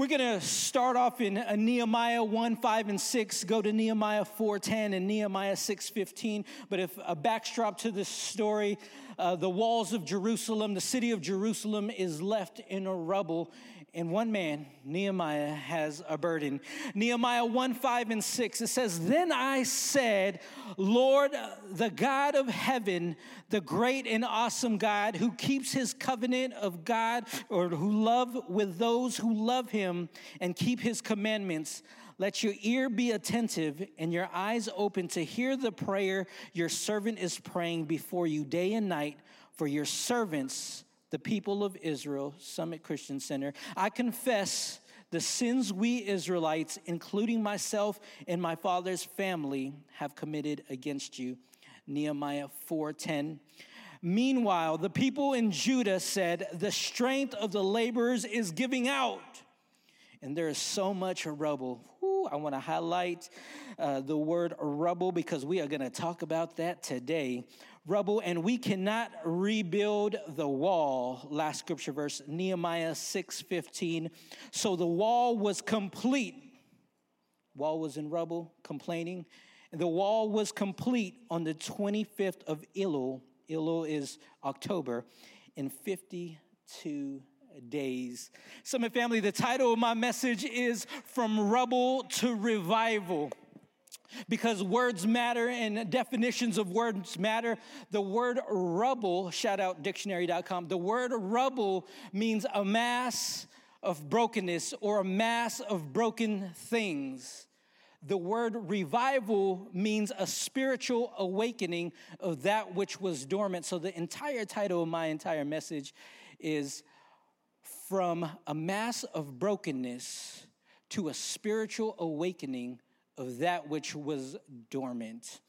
We're going to start off in uh, Nehemiah 1, 5, and 6, go to Nehemiah 4, 10, and Nehemiah 6, 15. But if a backdrop to this story, uh, the walls of Jerusalem, the city of Jerusalem is left in a rubble, and one man, Nehemiah, has a burden. Nehemiah 1, 5, and 6, it says, Then I said, Lord, the God of heaven, the great and awesome God who keeps his covenant of God or who love with those who love him and keep his commandments. Let your ear be attentive and your eyes open to hear the prayer your servant is praying before you day and night for your servants, the people of Israel, Summit Christian Center. I confess the sins we Israelites, including myself and my father's family, have committed against you. Nehemiah 4:10. Meanwhile, the people in Judah said, The strength of the laborers is giving out, and there is so much rubble. I want to highlight uh, the word rubble because we are going to talk about that today. Rubble, and we cannot rebuild the wall. Last scripture verse, Nehemiah 6 15. So the wall was complete. Wall was in rubble, complaining. The wall was complete on the 25th of Elul Elul is October, in 52 days. Summit family, the title of my message is From Rubble to Revival. Because words matter and definitions of words matter. The word rubble, shout out dictionary.com, the word rubble means a mass of brokenness or a mass of broken things. The word revival means a spiritual awakening of that which was dormant. So, the entire title of my entire message is From a Mass of Brokenness to a Spiritual Awakening of That Which Was Dormant.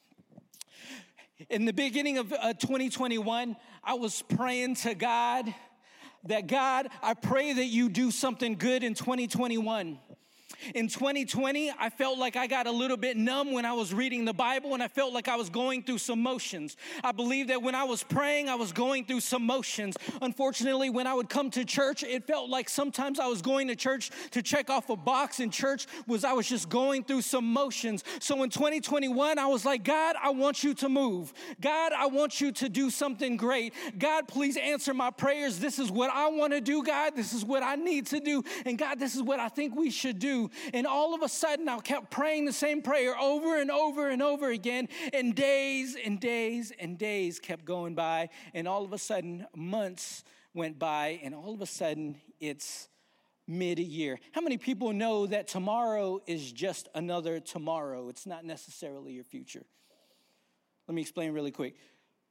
In the beginning of uh, 2021, I was praying to God that God, I pray that you do something good in 2021. In 2020, I felt like I got a little bit numb when I was reading the Bible and I felt like I was going through some motions. I believe that when I was praying, I was going through some motions. Unfortunately, when I would come to church, it felt like sometimes I was going to church to check off a box and church was I was just going through some motions. So in 2021, I was like, God, I want you to move. God, I want you to do something great. God, please answer my prayers. This is what I want to do, God. This is what I need to do. And God, this is what I think we should do. And all of a sudden, I kept praying the same prayer over and over and over again. And days and days and days kept going by. And all of a sudden, months went by. And all of a sudden, it's mid year. How many people know that tomorrow is just another tomorrow? It's not necessarily your future. Let me explain really quick.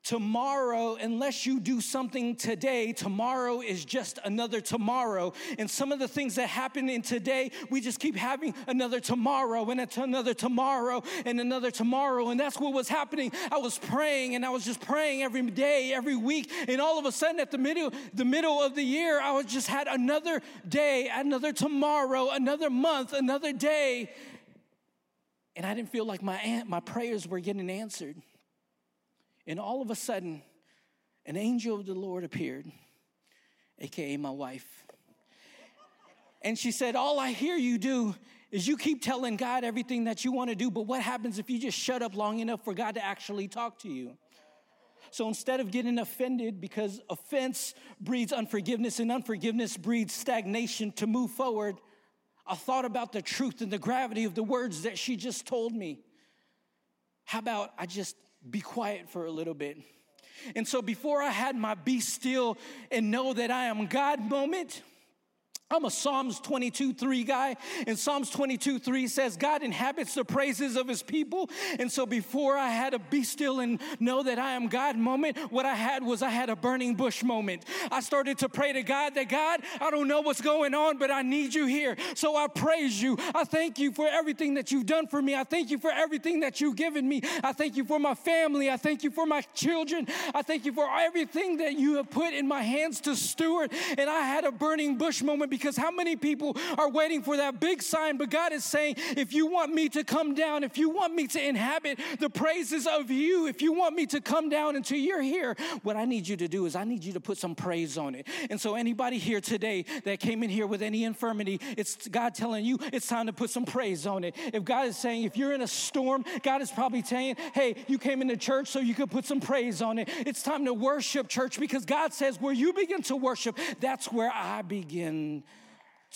Tomorrow, unless you do something today, tomorrow is just another tomorrow. And some of the things that happen in today, we just keep having another tomorrow and another tomorrow and another tomorrow. And that's what was happening. I was praying and I was just praying every day, every week. And all of a sudden at the middle, the middle of the year, I was just had another day, another tomorrow, another month, another day. And I didn't feel like my, my prayers were getting answered. And all of a sudden, an angel of the Lord appeared, AKA my wife. And she said, All I hear you do is you keep telling God everything that you want to do, but what happens if you just shut up long enough for God to actually talk to you? So instead of getting offended because offense breeds unforgiveness and unforgiveness breeds stagnation to move forward, I thought about the truth and the gravity of the words that she just told me. How about I just be quiet for a little bit. And so before I had my be still and know that I am God moment, I'm a Psalms 22 3 guy, and Psalms 22 3 says, God inhabits the praises of his people. And so before I had a be still and know that I am God moment, what I had was I had a burning bush moment. I started to pray to God that God, I don't know what's going on, but I need you here. So I praise you. I thank you for everything that you've done for me. I thank you for everything that you've given me. I thank you for my family. I thank you for my children. I thank you for everything that you have put in my hands to steward. And I had a burning bush moment because how many people are waiting for that big sign? But God is saying, if you want me to come down, if you want me to inhabit the praises of you, if you want me to come down until you're here, what I need you to do is I need you to put some praise on it. And so, anybody here today that came in here with any infirmity, it's God telling you it's time to put some praise on it. If God is saying, if you're in a storm, God is probably saying, hey, you came into church so you could put some praise on it. It's time to worship, church, because God says, where you begin to worship, that's where I begin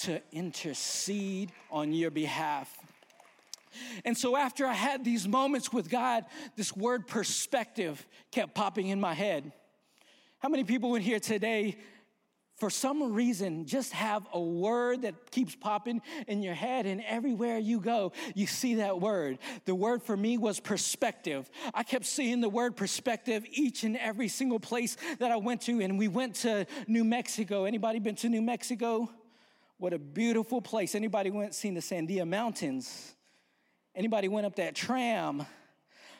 to intercede on your behalf. And so, after I had these moments with God, this word perspective kept popping in my head. How many people in here today, for some reason, just have a word that keeps popping in your head, and everywhere you go, you see that word? The word for me was perspective. I kept seeing the word perspective each and every single place that I went to, and we went to New Mexico. Anybody been to New Mexico? What a beautiful place. Anybody went seen the Sandia Mountains? Anybody went up that tram?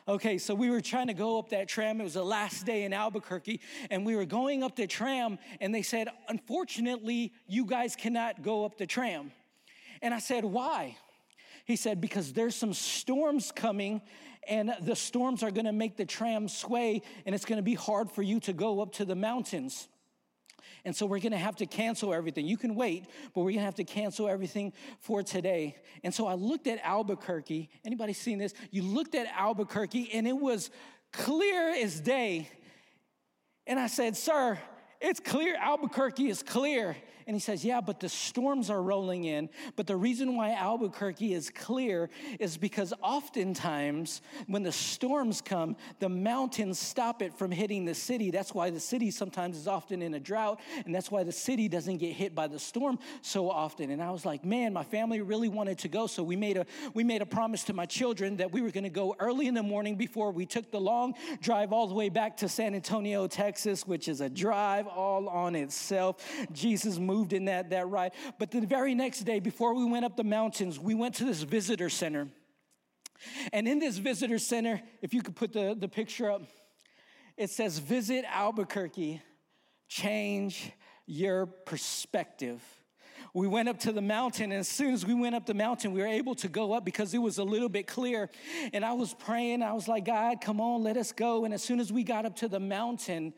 Okay, so we were trying to go up that tram. It was the last day in Albuquerque, and we were going up the tram, and they said, Unfortunately, you guys cannot go up the tram. And I said, Why? He said, Because there's some storms coming, and the storms are gonna make the tram sway, and it's gonna be hard for you to go up to the mountains. And so we're going to have to cancel everything. You can wait, but we're going to have to cancel everything for today. And so I looked at Albuquerque. Anybody seen this? You looked at Albuquerque and it was clear as day. And I said, "Sir, it's clear Albuquerque is clear." And he says, Yeah, but the storms are rolling in. But the reason why Albuquerque is clear is because oftentimes when the storms come, the mountains stop it from hitting the city. That's why the city sometimes is often in a drought. And that's why the city doesn't get hit by the storm so often. And I was like, Man, my family really wanted to go. So we made a, we made a promise to my children that we were going to go early in the morning before we took the long drive all the way back to San Antonio, Texas, which is a drive all on itself. Jesus moved moved in that, that ride. But the very next day, before we went up the mountains, we went to this visitor center. And in this visitor center, if you could put the, the picture up, it says, Visit Albuquerque, change your perspective. We went up to the mountain, and as soon as we went up the mountain, we were able to go up because it was a little bit clear. And I was praying, I was like, God, come on, let us go. And as soon as we got up to the mountain,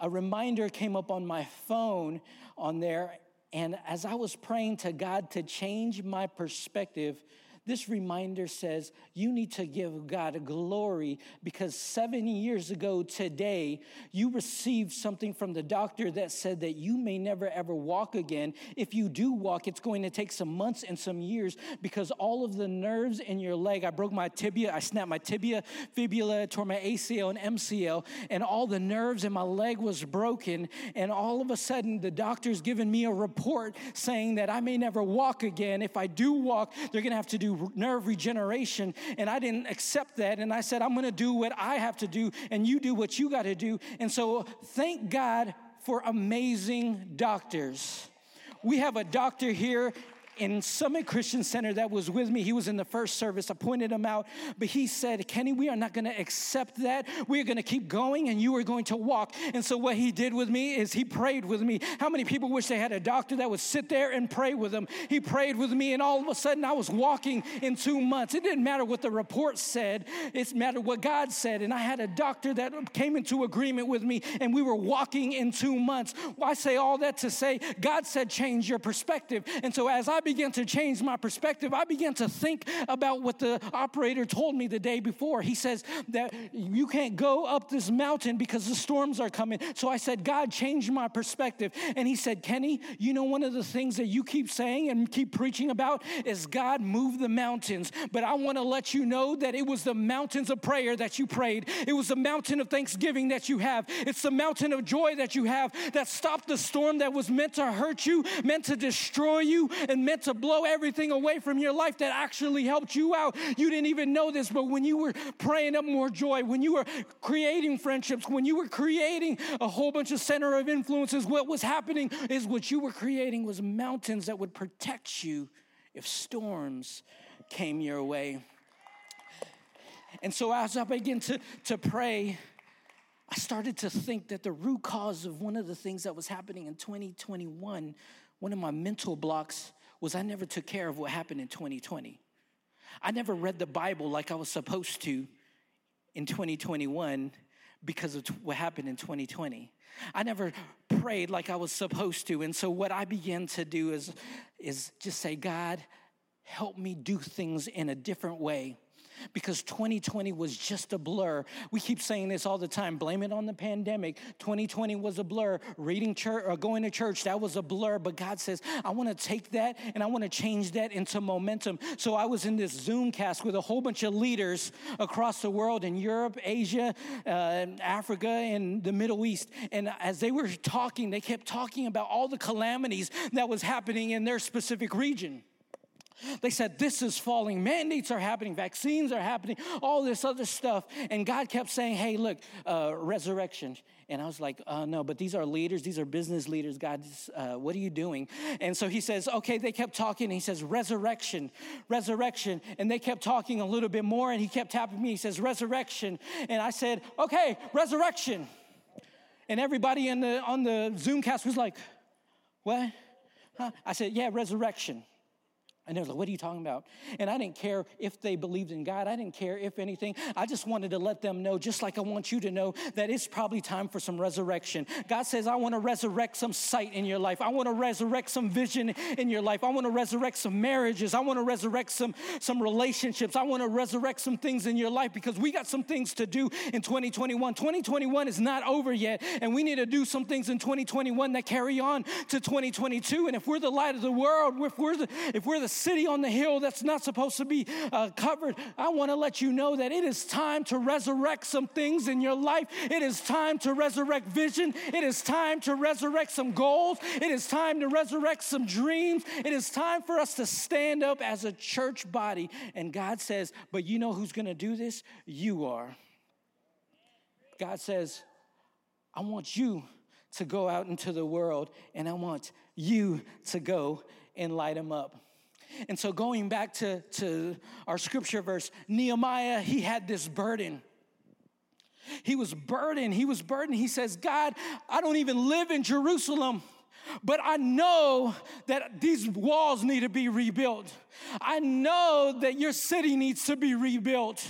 a reminder came up on my phone on there. And as I was praying to God to change my perspective, this reminder says you need to give God glory because seven years ago today, you received something from the doctor that said that you may never ever walk again. If you do walk, it's going to take some months and some years because all of the nerves in your leg, I broke my tibia, I snapped my tibia, fibula, tore my ACL and MCL, and all the nerves in my leg was broken. And all of a sudden, the doctor's given me a report saying that I may never walk again. If I do walk, they're going to have to do nerve regeneration. And I didn't accept that. And I said, I'm going to do what I have to do, and you do what you got to do. And so thank God for amazing doctors. We have a doctor here in Summit Christian Center that was with me. He was in the first service. I pointed him out, but he said, Kenny, we are not going to accept that. We are going to keep going and you are going to walk. And so, what he did with me is he prayed with me. How many people wish they had a doctor that would sit there and pray with them? He prayed with me, and all of a sudden, I was walking in two months. It didn't matter what the report said, it mattered what God said. And I had a doctor that came into agreement with me, and we were walking in two months. I say all that to say, God said, change your perspective. And so, as I began to change my perspective, I began to think about what the operator told me the day before. He says that you can't go up this mountain because the storms are coming. So I said, God, change my perspective. And he said, Kenny, you know, one of the things that you keep saying and keep preaching about is God move the mountains. But I want to let you know that it was the mountains of prayer that you prayed, it was the mountain of thanksgiving that you have, it's the mountain of joy that you have that stopped the storm that was meant to hurt you, meant to destroy you, and meant meant to blow everything away from your life that actually helped you out. You didn't even know this, but when you were praying up more joy, when you were creating friendships, when you were creating a whole bunch of center of influences, what was happening is what you were creating was mountains that would protect you if storms came your way. And so as I began to, to pray, I started to think that the root cause of one of the things that was happening in 2021 one of my mental blocks was I never took care of what happened in 2020. I never read the Bible like I was supposed to in 2021 because of what happened in 2020. I never prayed like I was supposed to. And so what I began to do is, is just say, God, help me do things in a different way because 2020 was just a blur. We keep saying this all the time blame it on the pandemic. 2020 was a blur. Reading church or going to church, that was a blur. But God says, I want to take that and I want to change that into momentum. So I was in this Zoom cast with a whole bunch of leaders across the world in Europe, Asia, uh, Africa, and the Middle East. And as they were talking, they kept talking about all the calamities that was happening in their specific region. They said, This is falling. Mandates are happening. Vaccines are happening. All this other stuff. And God kept saying, Hey, look, uh, resurrection. And I was like, uh, No, but these are leaders. These are business leaders. God, uh, what are you doing? And so he says, Okay, they kept talking. he says, Resurrection, resurrection. And they kept talking a little bit more. And he kept tapping me. He says, Resurrection. And I said, Okay, resurrection. And everybody in the, on the was like, What? Huh? I said, Yeah, resurrection. And they're like, what are you talking about? And I didn't care if they believed in God. I didn't care if anything. I just wanted to let them know, just like I want you to know, that it's probably time for some resurrection. God says, I want to resurrect some sight in your life. I want to resurrect some vision in your life. I want to resurrect some marriages. I want to resurrect some, some relationships. I want to resurrect some things in your life because we got some things to do in 2021. 2021 is not over yet, and we need to do some things in 2021 that carry on to 2022. And if we're the light of the world, if we're the, if we're the city on the hill that's not supposed to be uh, covered, I want to let you know that it is time to resurrect some things in your life. It is time to resurrect vision. It is time to resurrect some goals. It is time to resurrect some dreams. It is time for us to stand up as a church body. And God says, But you know who's going to do this? You are. God says, I want you to go out into the world and I want you to go and light them up. And so, going back to, to our scripture verse, Nehemiah, he had this burden. He was burdened. He was burdened. He says, God, I don't even live in Jerusalem. But I know that these walls need to be rebuilt. I know that your city needs to be rebuilt.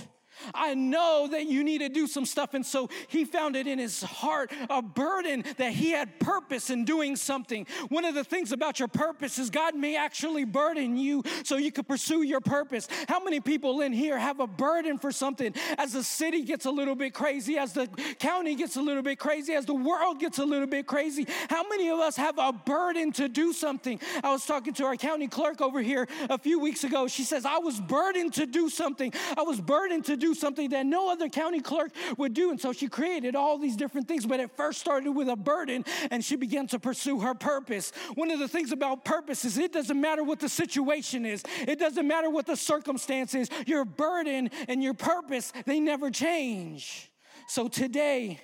I know that you need to do some stuff. And so he found it in his heart a burden that he had purpose in doing something. One of the things about your purpose is God may actually burden you so you could pursue your purpose. How many people in here have a burden for something as the city gets a little bit crazy, as the county gets a little bit crazy, as the world gets a little bit crazy? How many of us have a burden to do something? I was talking to our county clerk over here a few weeks ago. She says, I was burdened to do something. I was burdened to do something that no other county clerk would do. And so she created all these different things, but it first started with a burden and she began to pursue her purpose. One of the things about purpose is it doesn't matter what the situation is, it doesn't matter what the circumstance is. Your burden and your purpose, they never change. So today,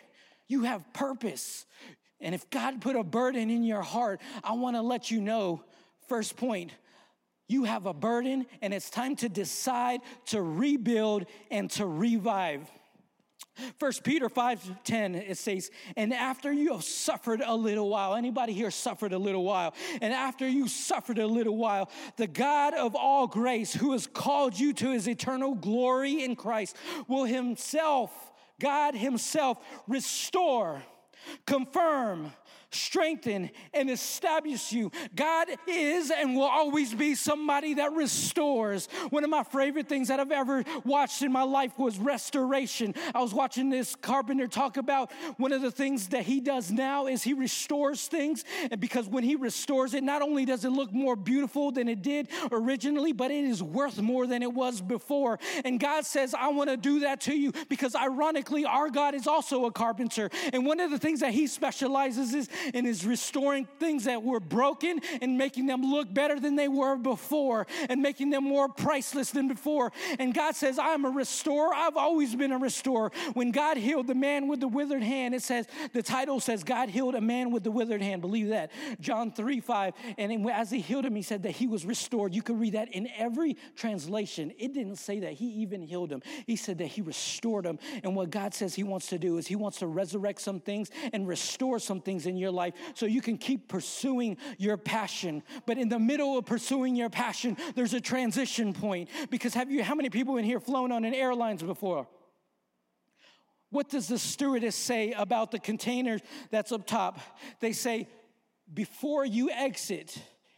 you have purpose. And if God put a burden in your heart, I want to let you know first point you have a burden, and it's time to decide to rebuild and to revive. First Peter 5 10, it says, and after you have suffered a little while, anybody here suffered a little while, and after you suffered a little while, the God of all grace, who has called you to his eternal glory in Christ, will himself, God himself, restore, confirm, strengthen, and establish you. God is and will always be somebody that restores. One of my favorite things that I've ever watched in my life was restoration. I was watching this carpenter talk about one of the things that he does now is he restores things. And because when he restores it, not only does it look more beautiful than it did originally, but it is worth more than it was before. And God says, I want to do that to you because ironically, our God is also a carpenter. And one of the things that he specializes is and is restoring things that were broken and making them look better than they were before and making them more priceless than before. And God says, I'm a restorer. I've always been a restorer. When God healed the man with the withered hand, it says, the title says, God healed a man with the withered hand. Believe that. John 3 5. And as he healed him, he said that he was restored. You can read that in every translation. It didn't say that he even healed him, he said that he restored him. And what God says he wants to do is he wants to resurrect some things and restore some things in your your life so you can keep pursuing your passion. But in the middle of pursuing your passion, there's a transition point. Because have you, how many people in here flown on an airlines before? What does the stewardess say about the container that's up top? They say, before you exit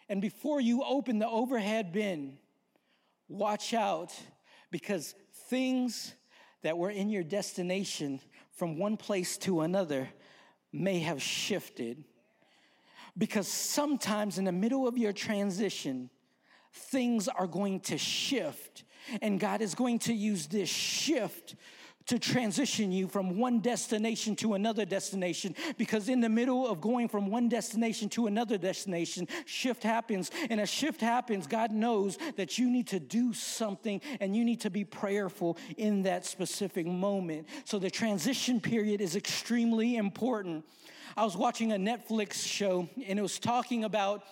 and before you open the overhead bin, watch out because things that were in your destination from one place to another may have shifted. Because sometimes in the middle of your transition, things are going to shift, and God is going to use this shift to transition you from one destination to another destination. Because in the middle of going from one destination to another destination shift happens. And a shift happens god knows that you need to do something and you need to be prayerful in that specific moment. So the transition period is extremely important. I was watching a netflix show and it was talking about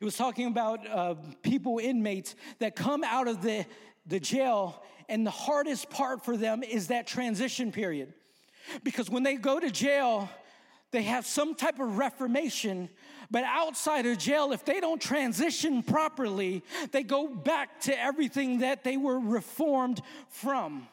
it was talking about uh, people inmates that come out of the the jail and the hardest part for them is that transition period. Because when they go to jail, they have some type of reformation, but outside of jail, if they don't transition properly, they go back to everything that they were reformed from.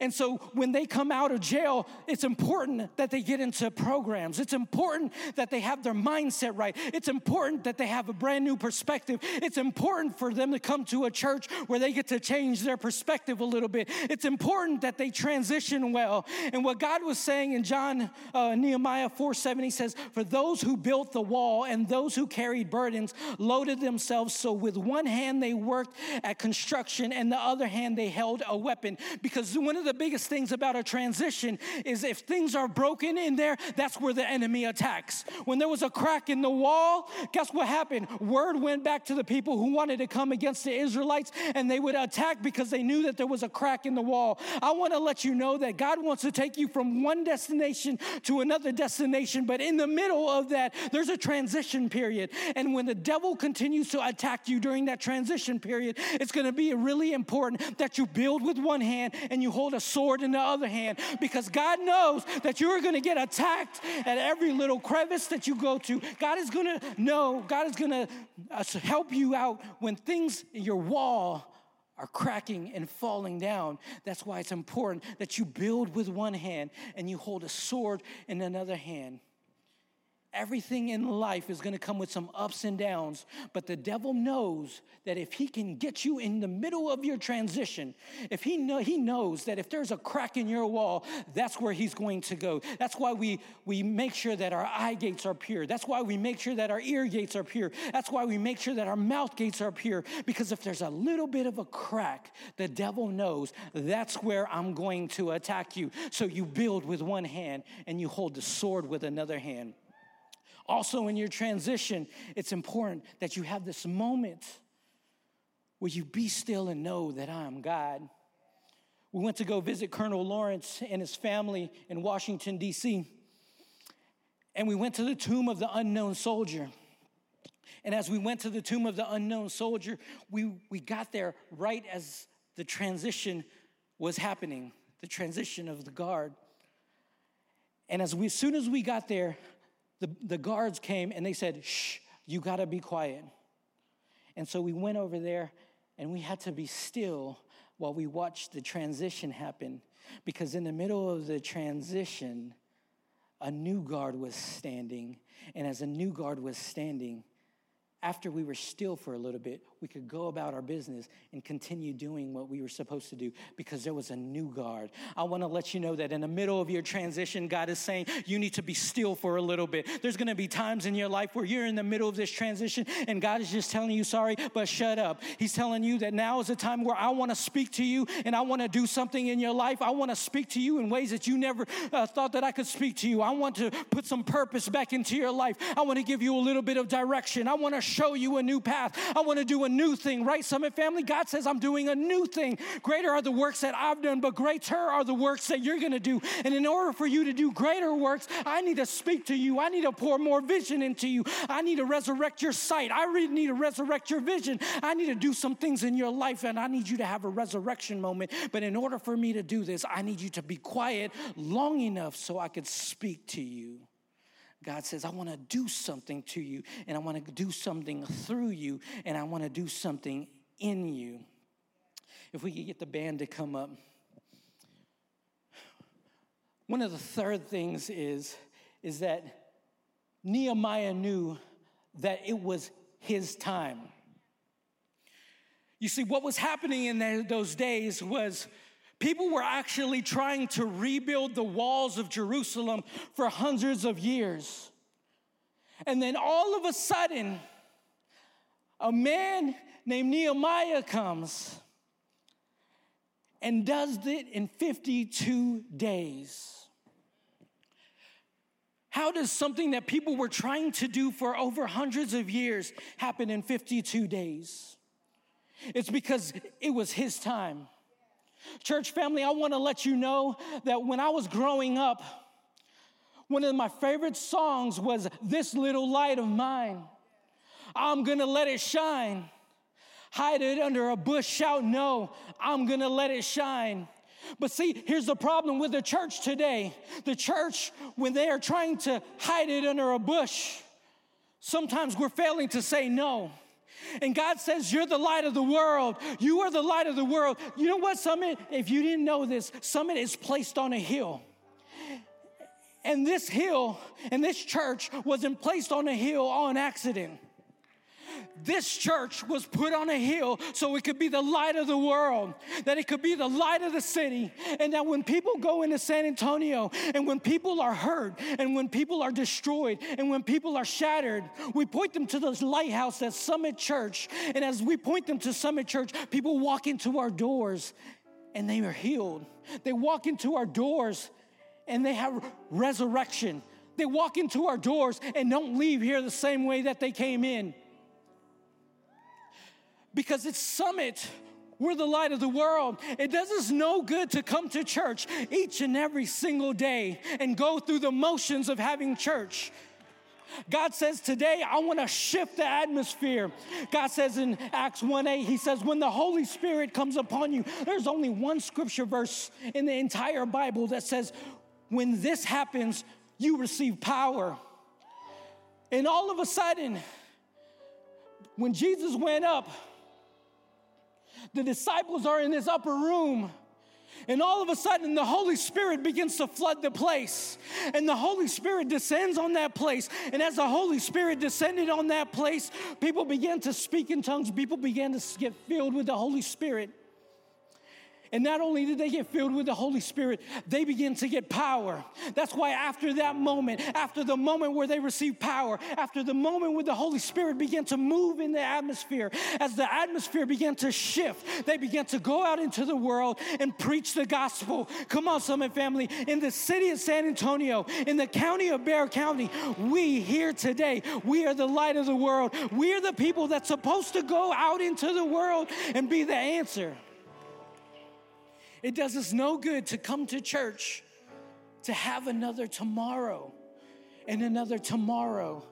And so when they come out of jail, it's important that they get into programs. It's important that they have their mindset right. It's important that they have a brand new perspective. It's important for them to come to a church where they get to change their perspective a little bit. It's important that they transition well. And what God was saying in John, uh, Nehemiah 4 7, he says, For those who built the wall and those who carried burdens loaded themselves. So with one hand they worked at construction and the other hand they held a weapon. Because one of the biggest things about a transition is if things are broken in there, that's where the enemy attacks. When there was a crack in the wall, guess what happened? Word went back to the people who wanted to come against the Israelites and they would attack because they knew that there was a crack in the wall. I want to let you know that God wants to take you from one destination to another destination, but in the middle of that, there's a transition period. And when the devil continues to attack you during that transition period, it's going to be really important that you build with one hand and you hold hold a sword in the other hand because God knows that you're going to get attacked at every little crevice that you go to. God is going to know, God is going to uh, help you out when things in your wall are cracking and falling down. That's why it's important that you build with one hand and you hold a sword in another hand. Everything in life is going to come with some ups and downs, but the devil knows that if he can get you in the middle of your transition, if he know he knows that if there's a crack in your wall, that's where he's going to go. That's why we we make sure that our eye gates are pure. That's why we make sure that our ear gates are pure. That's why we make sure that our mouth gates are pure because if there's a little bit of a crack, the devil knows that's where I'm going to attack you. So you build with one hand and you hold the sword with another hand. Also, in your transition, it's important that you have this moment where you be still and know that I am God. We went to go visit Colonel Lawrence and his family in Washington, D.C., and we went to the tomb of the unknown soldier. And as we went to the tomb of the unknown soldier, we, we got there right as the transition was happening, the transition of the guard. And as, we, as soon as we got there, the, the guards came and they said, Shh, you gotta be quiet. And so we went over there and we had to be still while we watched the transition happen. Because in the middle of the transition, a new guard was standing. And as a new guard was standing, after we were still for a little bit, we could go about our business and continue doing what we were supposed to do because there was a new guard. I want to let you know that in the middle of your transition, God is saying you need to be still for a little bit. There's going to be times in your life where you're in the middle of this transition and God is just telling you, sorry, but shut up. He's telling you that now is a time where I want to speak to you and I want to do something in your life. I want to speak to you in ways that you never uh, thought that I could speak to you. I want to put some purpose back into your life. I want to give you a little bit of direction. I want to show you a new path. I want to do a new thing, right? Summit family, God says, I'm doing a new thing. Greater are the works that I've done, but greater are the works that you're going to do. And in order for you to do greater works, I need to speak to you. I need to pour more vision into you. I need to resurrect your sight. I really need to resurrect your vision. I need to do some things in your life, and I need you to have a resurrection moment. But in order for me to do this, I need you to be quiet long enough so I could speak to you. God says, I want to do something to you, and I want to do something through you, and I want to do something in you. If we could get the band to come up. One of the third things is, is that Nehemiah knew that it was his time. You see, what was happening in those days was people were actually trying to rebuild the walls of Jerusalem for hundreds of years. And then all of a sudden, a man named Nehemiah comes and does it in 52 days. How does something that people were trying to do for over hundreds of years happen in 52 days? It's because it was his time. Church family, I want to let you know that when I was growing up, one of my favorite songs was This Little Light of Mine. I'm gonna let it shine. Hide it under a bush, shout no, I'm gonna let it shine. But see, here's the problem with the church today. The church, when they are trying to hide it under a bush, sometimes we're failing to say no. And God says, You're the light of the world. You are the light of the world. You know what, Summit? If you didn't know this, Summit is placed on a hill. And this hill and this church wasn't placed on a hill on accident. This church was put on a hill so it could be the light of the world, that it could be the light of the city. And that when people go into San Antonio and when people are hurt and when people are destroyed and when people are shattered, we point them to the lighthouse at Summit Church. And as we point them to Summit Church, people walk into our doors and they are healed. They walk into our doors and they have resurrection. They walk into our doors and don't leave here the same way that they came in because it's summit. We're the light of the world. It does us no good to come to church each and every single day and go through the motions of having church. God says today, I want to shift the atmosphere. God says in Acts 1 8, He says, when the Holy Spirit comes upon you, there's only one scripture verse in the entire Bible that says, when this happens, you receive power. And all of a sudden, when Jesus went up, the disciples are in this upper room. And all of a sudden, the Holy Spirit begins to flood the place. And the Holy Spirit descends on that place. And as the Holy Spirit descended on that place, people began to speak in tongues. People began to get filled with the Holy Spirit. And not only did they get filled with the Holy Spirit, they began to get power. That's why after that moment, after the moment where they received power, after the moment where the Holy Spirit began to move in the atmosphere, as the atmosphere began to shift, they began to go out into the world and preach the gospel. Come on, Summit family. In the city of San Antonio, in the county of Bexar County, we here today, we are the light of the world. We are the people that's supposed to go out into the world and be the answer. It does us no good to come to church to have another tomorrow and another tomorrow.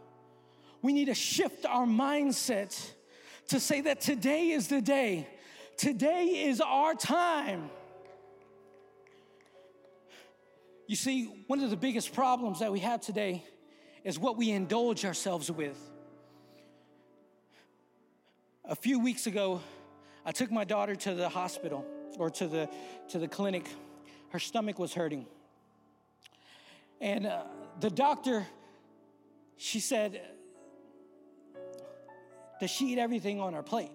We need to shift our mindset to say that today is the day, today is our time. You see, one of the biggest problems that we have today is what we indulge ourselves with. A few weeks ago, I took my daughter to the hospital or to the to the clinic. Her stomach was hurting, and uh, the doctor, she said, "Does she eat everything on her plate?"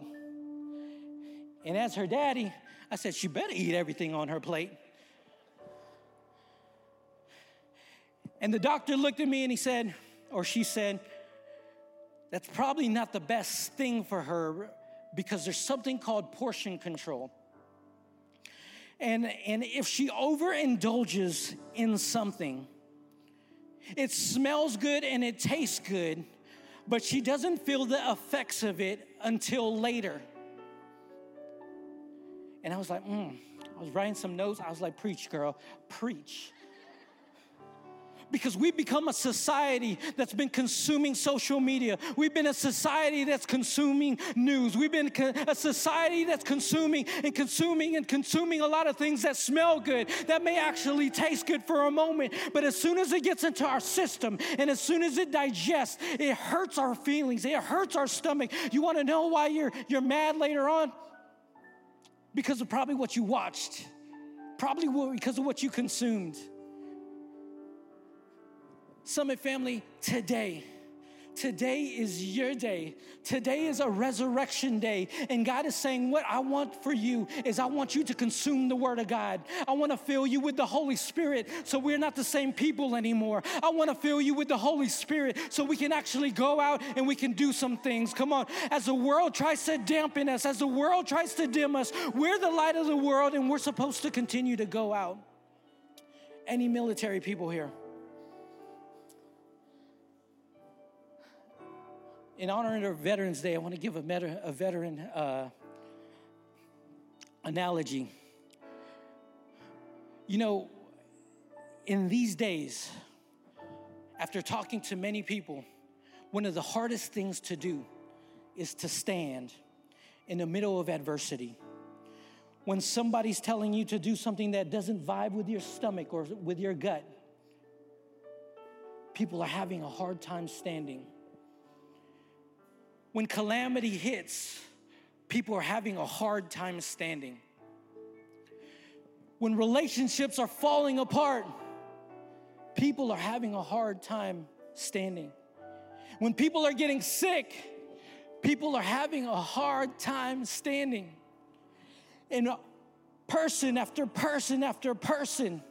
And as her daddy, I said, "She better eat everything on her plate." And the doctor looked at me and he said, or she said, that's probably not the best thing for her because there's something called portion control. And, and if she overindulges in something, it smells good and it tastes good, but she doesn't feel the effects of it until later. And I was like, mm. I was writing some notes. I was like, preach, girl, preach. Because we've become a society that's been consuming social media. We've been a society that's consuming news. We've been a society that's consuming and consuming and consuming a lot of things that smell good, that may actually taste good for a moment. But as soon as it gets into our system and as soon as it digests, it hurts our feelings, it hurts our stomach. You want to know why you're, you're mad later on? Because of probably what you watched, probably because of what you consumed. Summit family, today, today is your day. Today is a resurrection day. And God is saying, What I want for you is I want you to consume the Word of God. I want to fill you with the Holy Spirit so we're not the same people anymore. I want to fill you with the Holy Spirit so we can actually go out and we can do some things. Come on. As the world tries to dampen us, as the world tries to dim us, we're the light of the world and we're supposed to continue to go out. Any military people here? In honor of Veterans Day, I want to give a, meta, a veteran uh, analogy. You know, in these days, after talking to many people, one of the hardest things to do is to stand in the middle of adversity. When somebody's telling you to do something that doesn't vibe with your stomach or with your gut, people are having a hard time standing when calamity hits, people are having a hard time standing. When relationships are falling apart, people are having a hard time standing. When people are getting sick, people are having a hard time standing. And person after person after person,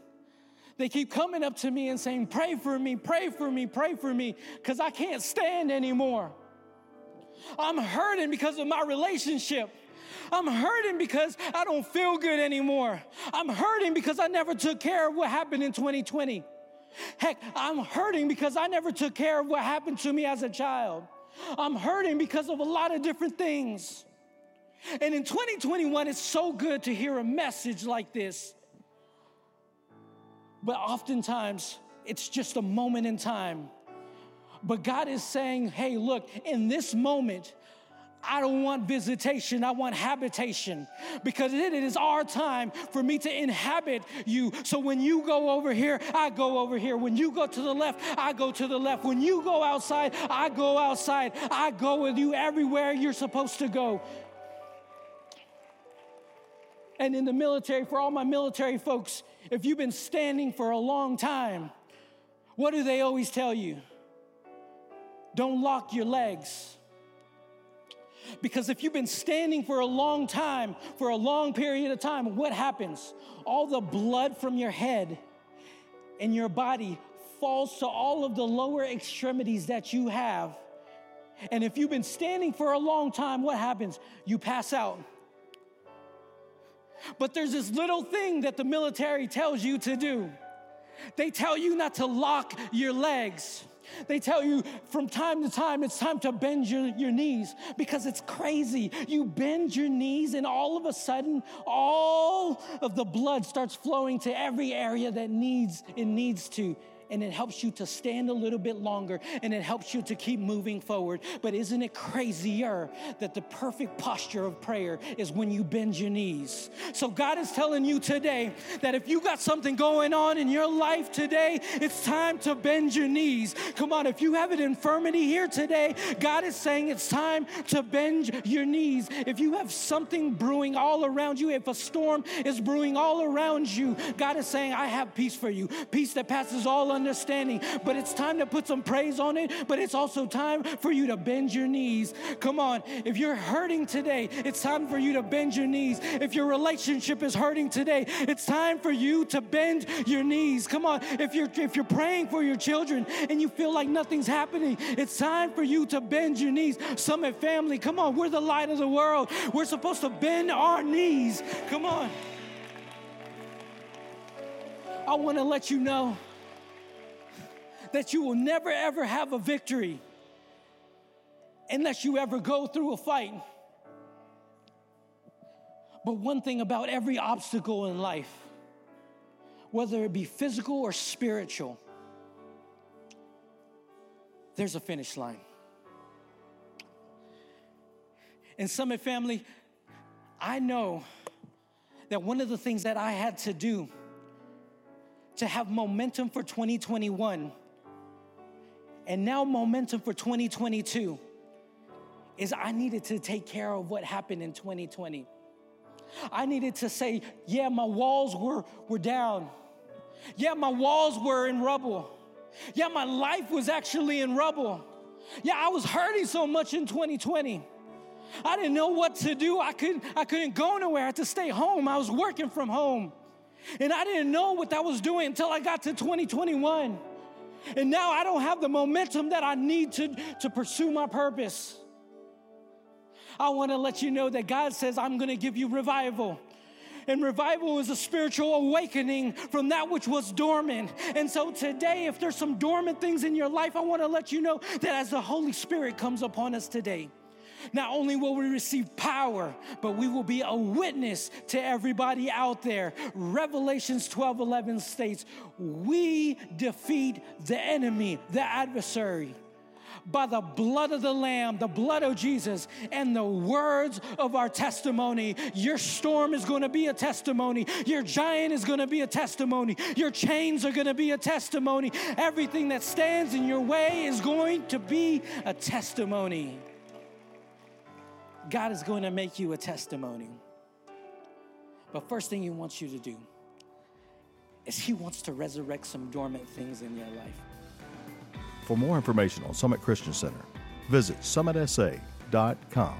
they keep coming up to me and saying, Pray for me, pray for me, pray for me, because I can't stand anymore. I'm hurting because of my relationship. I'm hurting because I don't feel good anymore. I'm hurting because I never took care of what happened in 2020. Heck, I'm hurting because I never took care of what happened to me as a child. I'm hurting because of a lot of different things. And in 2021, it's so good to hear a message like this. But oftentimes, it's just a moment in time but God is saying, hey, look, in this moment, I don't want visitation, I want habitation because it is our time for me to inhabit you. So when you go over here, I go over here. When you go to the left, I go to the left. When you go outside, I go outside. I go with you everywhere you're supposed to go. And in the military, for all my military folks, if you've been standing for a long time, what do they always tell you? Don't lock your legs. Because if you've been standing for a long time, for a long period of time, what happens? All the blood from your head and your body falls to all of the lower extremities that you have. And if you've been standing for a long time, what happens? You pass out. But there's this little thing that the military tells you to do. They tell you not to lock your legs. They tell you from time to time it's time to bend your, your knees because it's crazy. You bend your knees, and all of a sudden, all of the blood starts flowing to every area that needs it needs to and it helps you to stand a little bit longer and it helps you to keep moving forward. But isn't it crazier that the perfect posture of prayer is when you bend your knees? So God is telling you today that if you got something going on in your life today, it's time to bend your knees. Come on, if you have an infirmity here today, God is saying it's time to bend your knees. If you have something brewing all around you, if a storm is brewing all around you, God is saying, I have peace for you, peace that passes all understanding. But it's time to put some praise on it, but it's also time for you to bend your knees. Come on, if you're hurting today, it's time for you to bend your knees. If your relationship is hurting today, it's time for you to bend your knees. Come on, if you're if you're praying for your children and you feel like nothing's happening, it's time for you to bend your knees. Summit family, come on, we're the light of the world. We're supposed to bend our knees. Come on. I want to let you know that you will never ever have a victory unless you ever go through a fight. But one thing about every obstacle in life, whether it be physical or spiritual, there's a finish line. And Summit family, I know that one of the things that I had to do to have momentum for 2021 and now momentum for 2022 is I needed to take care of what happened in 2020. I needed to say, yeah, my walls were, were down. Yeah, my walls were in rubble. Yeah, my life was actually in rubble. Yeah, I was hurting so much in 2020. I didn't know what to do. I couldn't, I couldn't go nowhere. I had to stay home. I was working from home. And I didn't know what that was doing until I got to 2021. And now I don't have the momentum that I need to, to pursue my purpose. I want to let you know that God says, I'm going to give you revival. And revival is a spiritual awakening from that which was dormant. And so today, if there's some dormant things in your life, I want to let you know that as the Holy Spirit comes upon us today, not only will we receive power, but we will be a witness to everybody out there. Revelations 12 11 states, We defeat the enemy, the adversary by the blood of the Lamb, the blood of Jesus, and the words of our testimony. Your storm is going to be a testimony. Your giant is going to be a testimony. Your chains are going to be a testimony. Everything that stands in your way is going to be a testimony. God is going to make you a testimony. But first thing He wants you to do is He wants to resurrect some dormant things in your life. For more information on Summit Christian Center, visit summitsa.com.